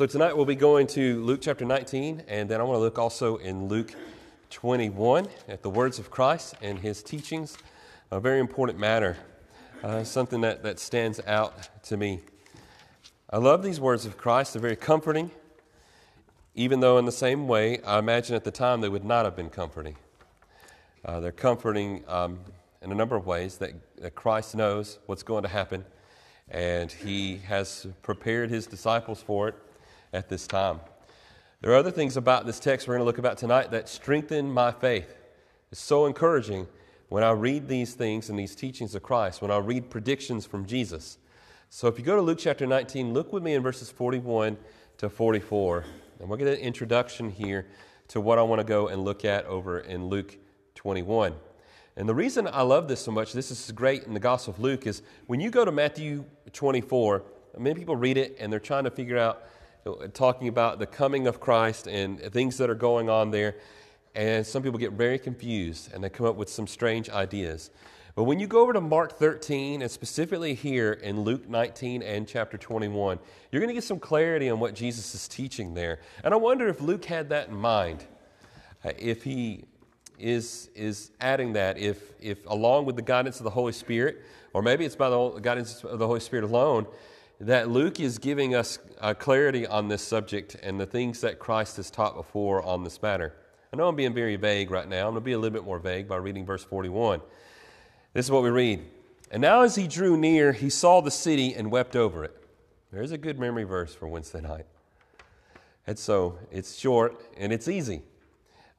So tonight we'll be going to Luke chapter 19, and then I want to look also in Luke 21 at the words of Christ and his teachings. A very important matter, uh, something that, that stands out to me. I love these words of Christ, they're very comforting, even though, in the same way, I imagine at the time they would not have been comforting. Uh, they're comforting um, in a number of ways that, that Christ knows what's going to happen, and he has prepared his disciples for it at this time. There are other things about this text we're going to look about tonight that strengthen my faith. It's so encouraging when I read these things and these teachings of Christ, when I read predictions from Jesus. So if you go to Luke chapter 19, look with me in verses 41 to 44. And we'll get an introduction here to what I want to go and look at over in Luke 21. And the reason I love this so much, this is great in the Gospel of Luke, is when you go to Matthew 24, many people read it and they're trying to figure out talking about the coming of Christ and things that are going on there. And some people get very confused and they come up with some strange ideas. But when you go over to Mark 13, and specifically here in Luke 19 and chapter 21, you're going to get some clarity on what Jesus is teaching there. And I wonder if Luke had that in mind, uh, if he is, is adding that, if, if along with the guidance of the Holy Spirit, or maybe it's by the guidance of the Holy Spirit alone, that Luke is giving us uh, clarity on this subject and the things that Christ has taught before on this matter. I know I'm being very vague right now. I'm going to be a little bit more vague by reading verse 41. This is what we read. And now, as he drew near, he saw the city and wept over it. There's a good memory verse for Wednesday night. And so it's short and it's easy.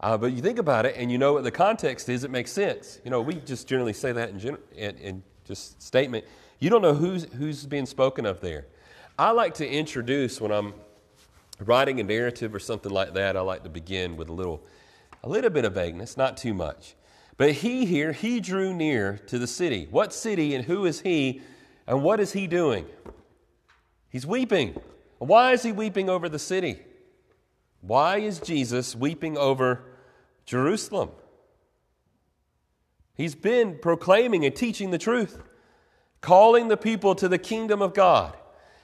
Uh, but you think about it and you know what the context is, it makes sense. You know, we just generally say that in, gen- in, in just statement. You don't know who's, who's being spoken of there. I like to introduce when I'm writing a narrative or something like that, I like to begin with a little, a little bit of vagueness, not too much. But he here, he drew near to the city. What city and who is he and what is he doing? He's weeping. Why is he weeping over the city? Why is Jesus weeping over Jerusalem? He's been proclaiming and teaching the truth calling the people to the kingdom of God.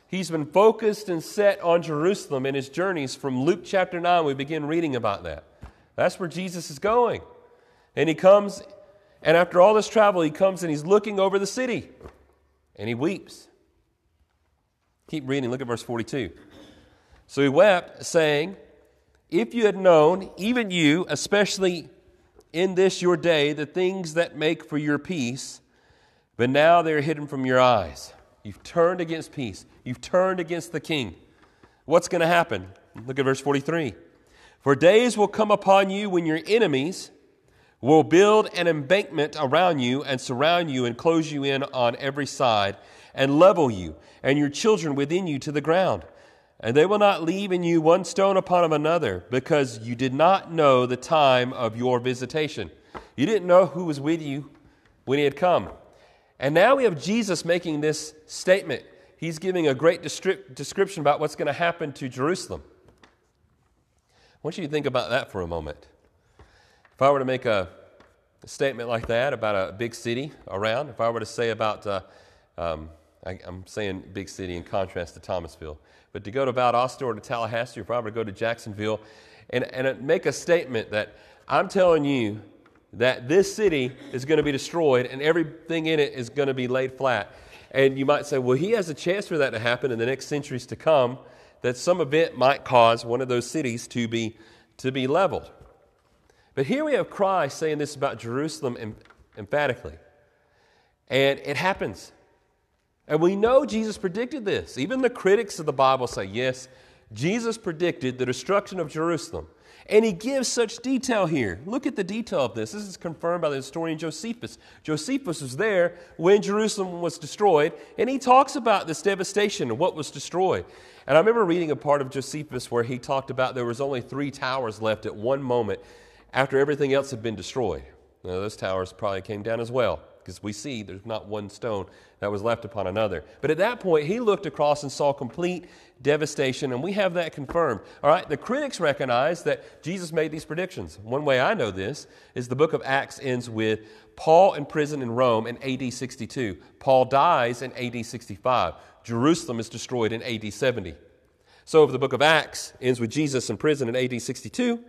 He's been focused and set on Jerusalem in his journeys from Luke chapter 9. We begin reading about that. That's where Jesus is going. And he comes, and after all this travel, he comes and he's looking over the city and he weeps. Keep reading, look at verse 42. So he wept, saying, If you had known, even you, especially in this your day, the things that make for your peace, but now they're hidden from your eyes. You've turned against peace. You've turned against the king. What's going to happen? Look at verse 43. For days will come upon you when your enemies will build an embankment around you and surround you and close you in on every side and level you and your children within you to the ground. And they will not leave in you one stone upon another because you did not know the time of your visitation. You didn't know who was with you when he had come. And now we have Jesus making this statement. He's giving a great description about what's going to happen to Jerusalem. I want you to think about that for a moment. If I were to make a, a statement like that about a big city around, if I were to say about, uh, um, I, am saying big city in contrast to Thomasville, but to go to Valdosta or to Tallahassee, or to go to Jacksonville, and, and make a statement that I'm telling you that this city is going to be destroyed and everything in it is going to be laid flat. And you might say, well, he has a chance for that to happen in the next centuries to come, that some event might cause one of those cities to be, to be leveled. But here we have Christ saying this about Jerusalem emphatically. And it happens. And we know Jesus predicted this. Even the critics of the Bible say, yes, Jesus predicted the destruction of Jerusalem. And he gives such detail here. Look at the detail of this. This is confirmed by the historian Josephus. Josephus was there when Jerusalem was destroyed, and he talks about this devastation and what was destroyed. And I remember reading a part of Josephus where he talked about there was only three towers left at one moment after everything else had been destroyed. Now, those towers probably came down as well because we see there's not one stone that was left upon another. But at that point, he looked across and saw complete devastation, and we have that confirmed. All right, the critics recognize that Jesus made these predictions. One way I know this is the book of Acts ends with Paul in prison in Rome in AD 62. Paul dies in AD 65. Jerusalem is destroyed in AD 70. So if the book of Acts ends with Jesus in prison in AD 62,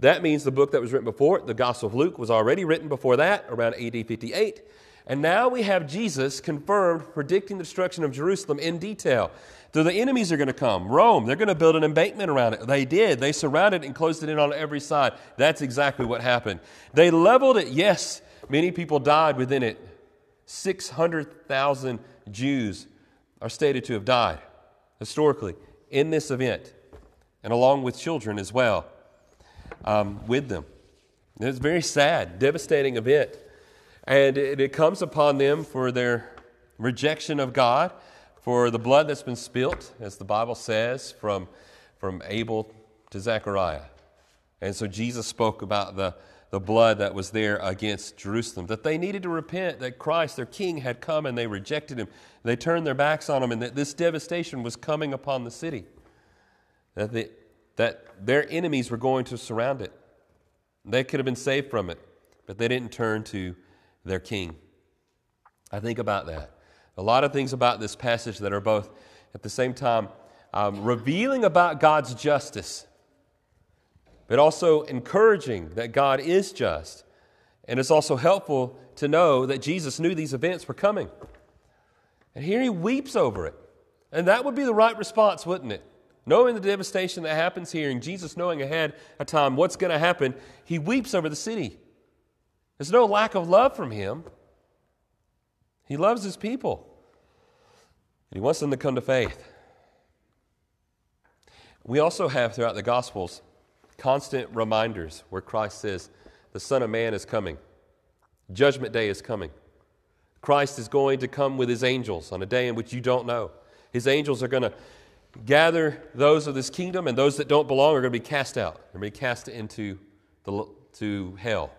that means the book that was written before it, the Gospel of Luke, was already written before that, around AD 58. And now we have Jesus confirmed predicting the destruction of Jerusalem in detail. So the enemies are going to come. Rome, they're going to build an embankment around it. They did. They surrounded it and closed it in on every side. That's exactly what happened. They leveled it. Yes, many people died within it. 600,000 Jews are stated to have died historically in this event, and along with children as well um, with them. It's a very sad, devastating event. And it, it comes upon them for their rejection of God, for the blood that's been spilt, as the Bible says, from, from Abel to Zechariah. And so Jesus spoke about the, the blood that was there against Jerusalem, that they needed to repent, that Christ, their king, had come and they rejected him. They turned their backs on him, and that this devastation was coming upon the city. That, the, that their enemies were going to surround it. They could have been saved from it, but they didn't turn to their king. I think about that. A lot of things about this passage that are both at the same time um, revealing about God's justice, but also encouraging that God is just. And it's also helpful to know that Jesus knew these events were coming. And here he weeps over it. And that would be the right response, wouldn't it? Knowing the devastation that happens here, and Jesus knowing ahead of time what's going to happen, he weeps over the city. There's no lack of love from him. He loves his people, and he wants them to come to faith. We also have throughout the Gospels constant reminders where Christ says, The Son of Man is coming, Judgment Day is coming. Christ is going to come with his angels on a day in which you don't know. His angels are going to gather those of this kingdom, and those that don't belong are going to be cast out. They're going to be cast into the, to hell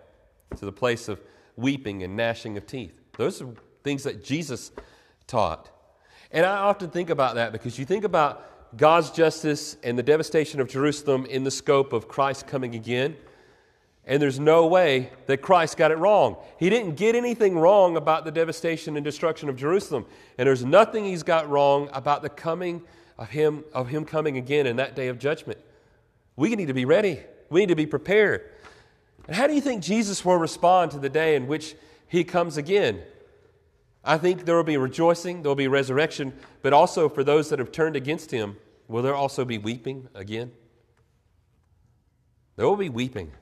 to the place of weeping and gnashing of teeth. Those are things that Jesus taught. And I often think about that because you think about God's justice and the devastation of Jerusalem in the scope of Christ coming again. And there's no way that Christ got it wrong. He didn't get anything wrong about the devastation and destruction of Jerusalem. And there's nothing he's got wrong about the coming of him, of him coming again in that day of judgment. We need to be ready. We need to be prepared. And how do you think Jesus will respond to the day in which he comes again? I think there will be rejoicing, there will be resurrection, but also for those that have turned against him, will there also be weeping again? There will be weeping.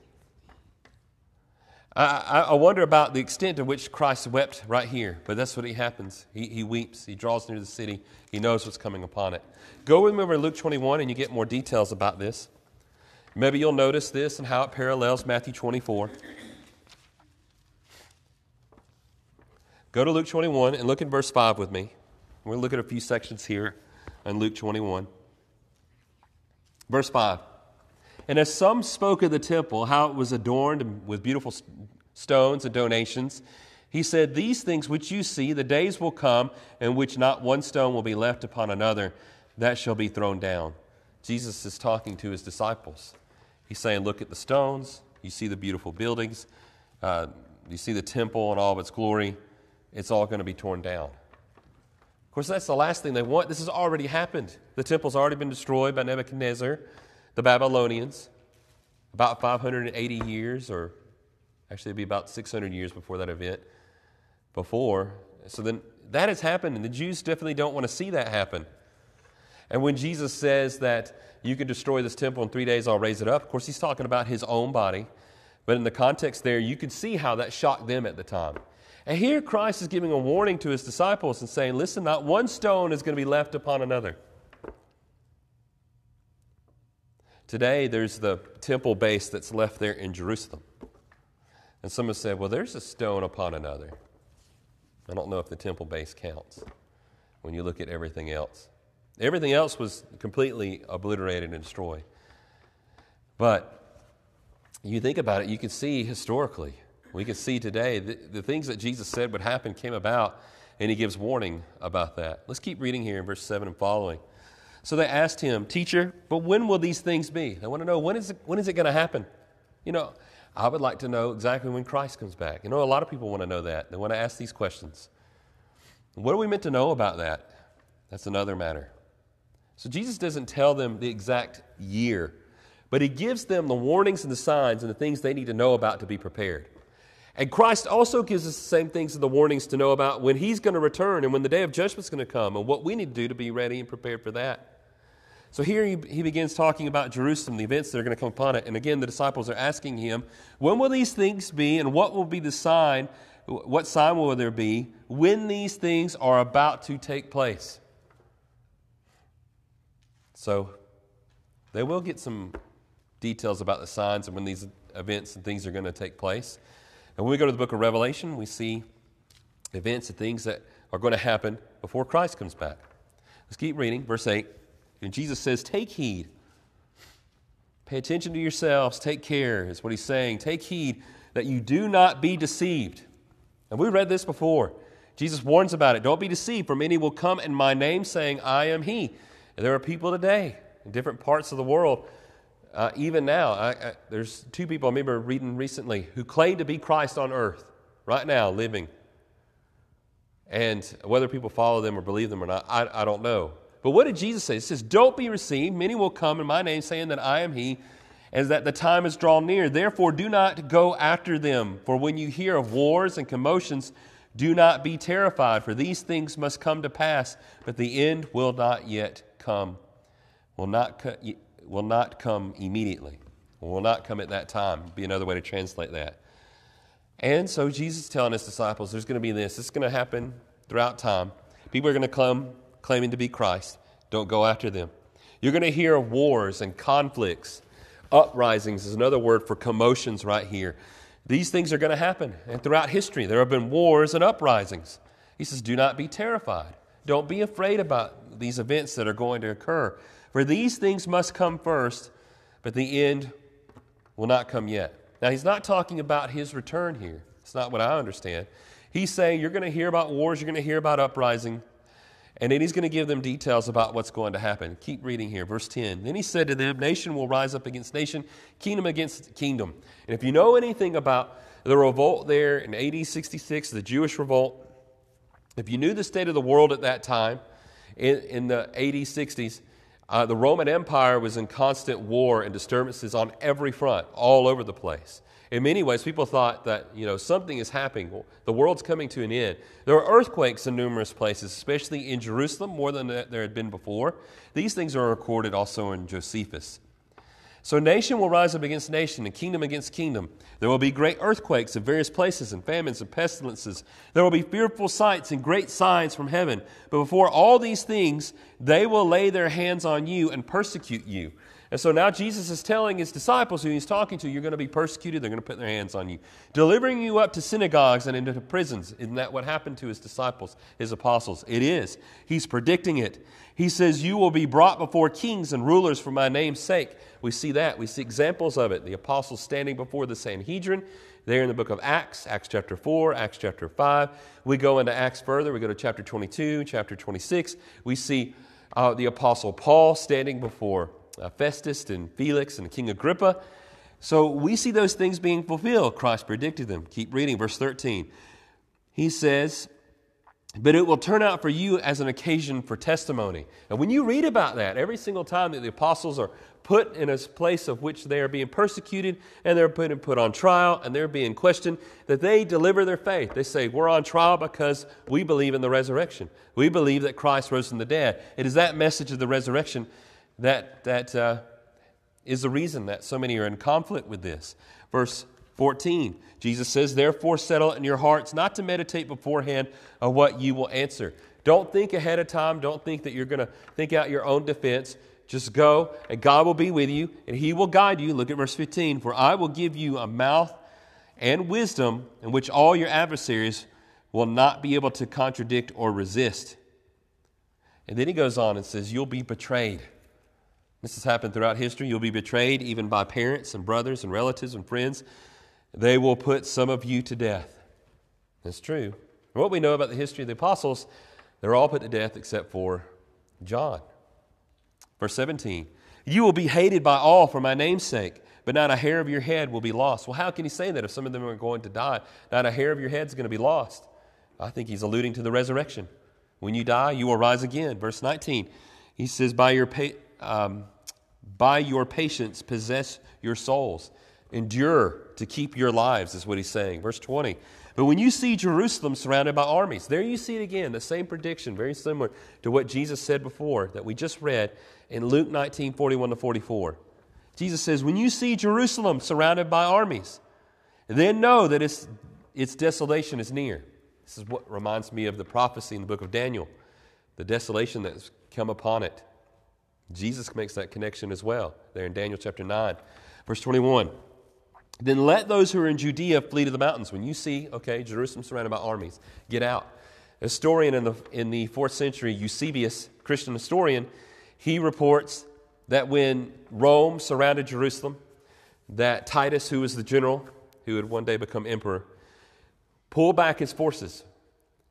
I, I, wonder about the extent to which Christ wept right here, but that's what he happens. He, he weeps, he draws near the city, he knows what's coming upon it. Go with me over to Luke 21 and you get more details about this. Maybe you'll notice this and how it parallels Matthew 24. Go to Luke 21 and look at verse 5 with me. We're going to look at a few sections here in Luke 21. Verse 5. And as some spoke of the temple, how it was adorned with beautiful stones and donations, he said, These things which you see, the days will come in which not one stone will be left upon another, that shall be thrown down. Jesus is talking to his disciples. He's saying, Look at the stones. You see the beautiful buildings. Uh, you see the temple and all of its glory. It's all going to be torn down. Of course, that's the last thing they want. This has already happened. The temple's already been destroyed by Nebuchadnezzar, the Babylonians, about 580 years, or actually, it'd be about 600 years before that event. Before. So then that has happened, and the Jews definitely don't want to see that happen. And when Jesus says that you can destroy this temple in three days, I'll raise it up, of course, he's talking about his own body. But in the context there, you could see how that shocked them at the time. And here Christ is giving a warning to his disciples and saying, Listen, not one stone is going to be left upon another. Today, there's the temple base that's left there in Jerusalem. And some have said, Well, there's a stone upon another. I don't know if the temple base counts when you look at everything else. Everything else was completely obliterated and destroyed. But you think about it, you can see historically, we can see today the, the things that Jesus said would happen came about, and he gives warning about that. Let's keep reading here in verse 7 and following. So they asked him, Teacher, but when will these things be? They want to know when is it, when is it going to happen? You know, I would like to know exactly when Christ comes back. You know, a lot of people want to know that. They want to ask these questions. What are we meant to know about that? That's another matter. So Jesus doesn't tell them the exact year, but he gives them the warnings and the signs and the things they need to know about to be prepared. And Christ also gives us the same things and the warnings to know about when he's going to return and when the day of judgment is going to come and what we need to do to be ready and prepared for that. So here he, he begins talking about Jerusalem, the events that are going to come upon it. And again, the disciples are asking him, When will these things be, and what will be the sign? What sign will there be when these things are about to take place? So they will get some details about the signs and when these events and things are going to take place. And when we go to the book of Revelation, we see events and things that are going to happen before Christ comes back. Let's keep reading. Verse 8. And Jesus says, Take heed. Pay attention to yourselves. Take care, is what he's saying. Take heed that you do not be deceived. And we read this before. Jesus warns about it. Don't be deceived, for many will come in my name saying, I am he. And there are people today in different parts of the world, uh, even now. I, I, there's two people I remember reading recently who claim to be Christ on earth, right now, living. And whether people follow them or believe them or not, I, I don't know. But what did Jesus say? He says, Don't be deceived. Many will come in my name, saying that I am he, and that the time is drawn near. Therefore, do not go after them. For when you hear of wars and commotions, do not be terrified, for these things must come to pass, but the end will not yet come. Will not, co- will not come immediately. Will not come at that time. Be another way to translate that. And so Jesus is telling his disciples, there's going to be this. This is going to happen throughout time. People are going to come claiming to be Christ. Don't go after them. You're going to hear of wars and conflicts. Uprisings is another word for commotions right here. These things are going to happen. And throughout history, there have been wars and uprisings. He says, Do not be terrified. Don't be afraid about these events that are going to occur. For these things must come first, but the end will not come yet. Now, he's not talking about his return here. It's not what I understand. He's saying you're going to hear about wars, you're going to hear about uprising, and then he's going to give them details about what's going to happen. Keep reading here, verse 10. Then he said to them, Nation will rise up against nation, kingdom against kingdom. And if you know anything about the revolt there in AD 66, the Jewish revolt, if you knew the state of the world at that time, in, in the AD 60s, uh, the Roman Empire was in constant war and disturbances on every front, all over the place in many ways, people thought that you know something is happening. The world's coming to an end. There are earthquakes in numerous places, especially in Jerusalem, more than there had been before. These things are recorded also in Josephus. So nation will rise up against nation, and kingdom against kingdom. There will be great earthquakes in various places, and famines and pestilences. There will be fearful sights and great signs from heaven. But before all these things, they will lay their hands on you and persecute you. And so now Jesus is telling his disciples who he's talking to, you're going to be persecuted, they're going to put their hands on you, delivering you up to synagogues and into prisons. Isn't that what happened to his disciples, his apostles? It is. He's predicting it. He says, You will be brought before kings and rulers for my name's sake. We see that. We see examples of it. The apostles standing before the Sanhedrin there in the book of Acts, Acts chapter 4, Acts chapter 5. We go into Acts further. We go to chapter 22, chapter 26. We see uh, the apostle Paul standing before Festus and Felix and King Agrippa. So we see those things being fulfilled. Christ predicted them. Keep reading, verse 13. He says, but it will turn out for you as an occasion for testimony. And when you read about that, every single time that the apostles are put in a place of which they are being persecuted and they're put, put on trial and they're being questioned, that they deliver their faith. They say, We're on trial because we believe in the resurrection. We believe that Christ rose from the dead. It is that message of the resurrection that, that uh, is the reason that so many are in conflict with this. Verse 14, Jesus says, Therefore, settle it in your hearts not to meditate beforehand of what you will answer. Don't think ahead of time. Don't think that you're going to think out your own defense. Just go, and God will be with you, and He will guide you. Look at verse 15. For I will give you a mouth and wisdom in which all your adversaries will not be able to contradict or resist. And then he goes on and says, You'll be betrayed. This has happened throughout history. You'll be betrayed even by parents and brothers and relatives and friends. They will put some of you to death. That's true. What we know about the history of the apostles, they're all put to death except for John. Verse 17 You will be hated by all for my name's sake, but not a hair of your head will be lost. Well, how can he say that if some of them are going to die? Not a hair of your head is going to be lost. I think he's alluding to the resurrection. When you die, you will rise again. Verse 19 He says, by your, pa- um, by your patience, possess your souls. Endure to keep your lives, is what he's saying. Verse 20. But when you see Jerusalem surrounded by armies, there you see it again, the same prediction, very similar to what Jesus said before that we just read in Luke 19 41 to 44. Jesus says, When you see Jerusalem surrounded by armies, then know that its, its desolation is near. This is what reminds me of the prophecy in the book of Daniel, the desolation that's come upon it. Jesus makes that connection as well, there in Daniel chapter 9, verse 21. Then let those who are in Judea flee to the mountains. When you see, okay, Jerusalem surrounded by armies, get out. A historian in the, in the fourth century, Eusebius, Christian historian, he reports that when Rome surrounded Jerusalem, that Titus, who was the general, who would one day become emperor, pulled back his forces.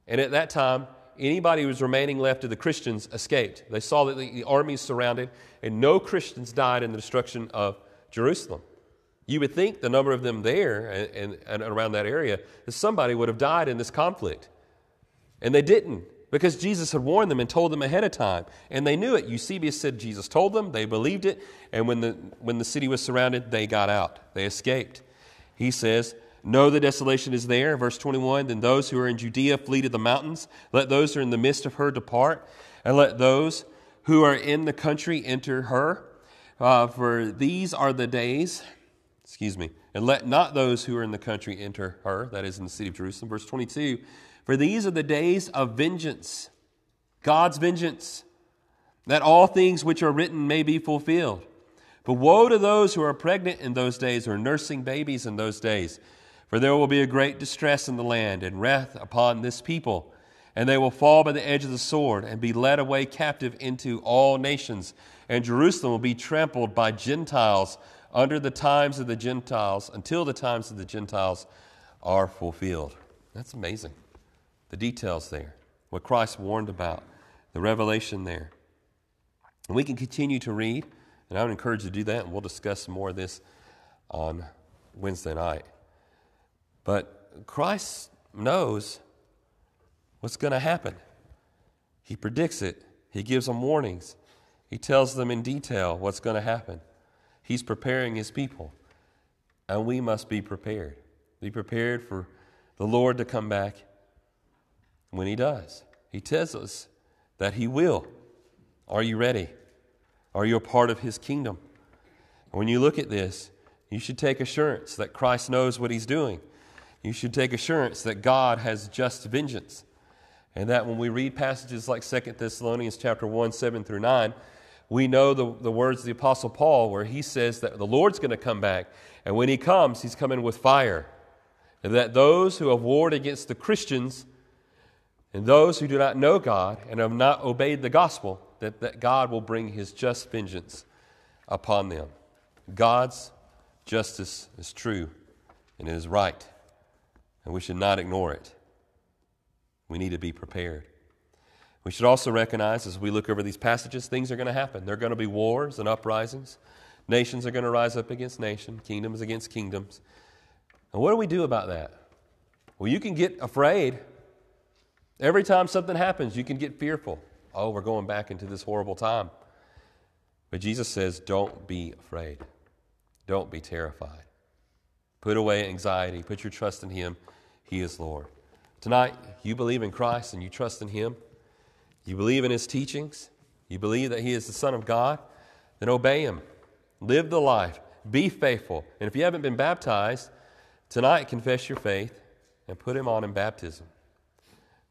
And at that time, anybody who was remaining left of the Christians escaped. They saw that the, the armies surrounded, and no Christians died in the destruction of Jerusalem. You would think the number of them there and, and, and, around that area that somebody would have died in this conflict. And they didn't because Jesus had warned them and told them ahead of time. And they knew it. Eusebius said Jesus told them, they believed it, and when the, when the city was surrounded, they got out. They escaped. He says, Know the desolation is there. Verse 21 Then those who are in Judea flee to the mountains. Let those who are in the midst of her depart, and let those who are in the country enter her. Uh, for these are the days excuse me, and let not those who are in the country enter her, that is in the city of Jerusalem. Verse 22 For these are the days of vengeance, God's vengeance, that all things which are written may be fulfilled. But woe to those who are pregnant in those days or nursing babies in those days, for there will be a great distress in the land and wrath upon this people. And they will fall by the edge of the sword and be led away captive into all nations. And Jerusalem will be trampled by Gentiles under the times of the Gentiles until the times of the Gentiles are fulfilled. That's amazing. The details there, what Christ warned about, the revelation there. And we can continue to read, and I would encourage you to do that, and we'll discuss more of this on Wednesday night. But Christ knows what's going to happen. He predicts it, He gives them warnings, He tells them in detail what's going to happen. He's preparing his people. And we must be prepared. Be prepared for the Lord to come back when he does. He tells us that he will. Are you ready? Are you a part of his kingdom? When you look at this, you should take assurance that Christ knows what he's doing. You should take assurance that God has just vengeance. And that when we read passages like 2 Thessalonians chapter 1, 7 through 9, we know the, the words of the Apostle Paul, where he says that the Lord's going to come back. And when he comes, he's coming with fire. And that those who have warred against the Christians and those who do not know God and have not obeyed the gospel, that, that God will bring his just vengeance upon them. God's justice is true and it is right, and we should not ignore it. We need to be prepared. We should also recognize as we look over these passages, things are going to happen. There are going to be wars and uprisings. Nations are going to rise up against nations, kingdoms against kingdoms. And what do we do about that? Well, you can get afraid. Every time something happens, you can get fearful. Oh, we're going back into this horrible time. But Jesus says, don't be afraid. Don't be terrified. Put away anxiety. Put your trust in Him. He is Lord. Tonight, you believe in Christ and you trust in Him. You believe in his teachings, you believe that he is the Son of God, then obey him. Live the life. Be faithful. And if you haven't been baptized, tonight confess your faith and put him on in baptism.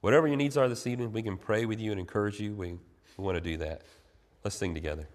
Whatever your needs are this evening, we can pray with you and encourage you. We, we want to do that. Let's sing together.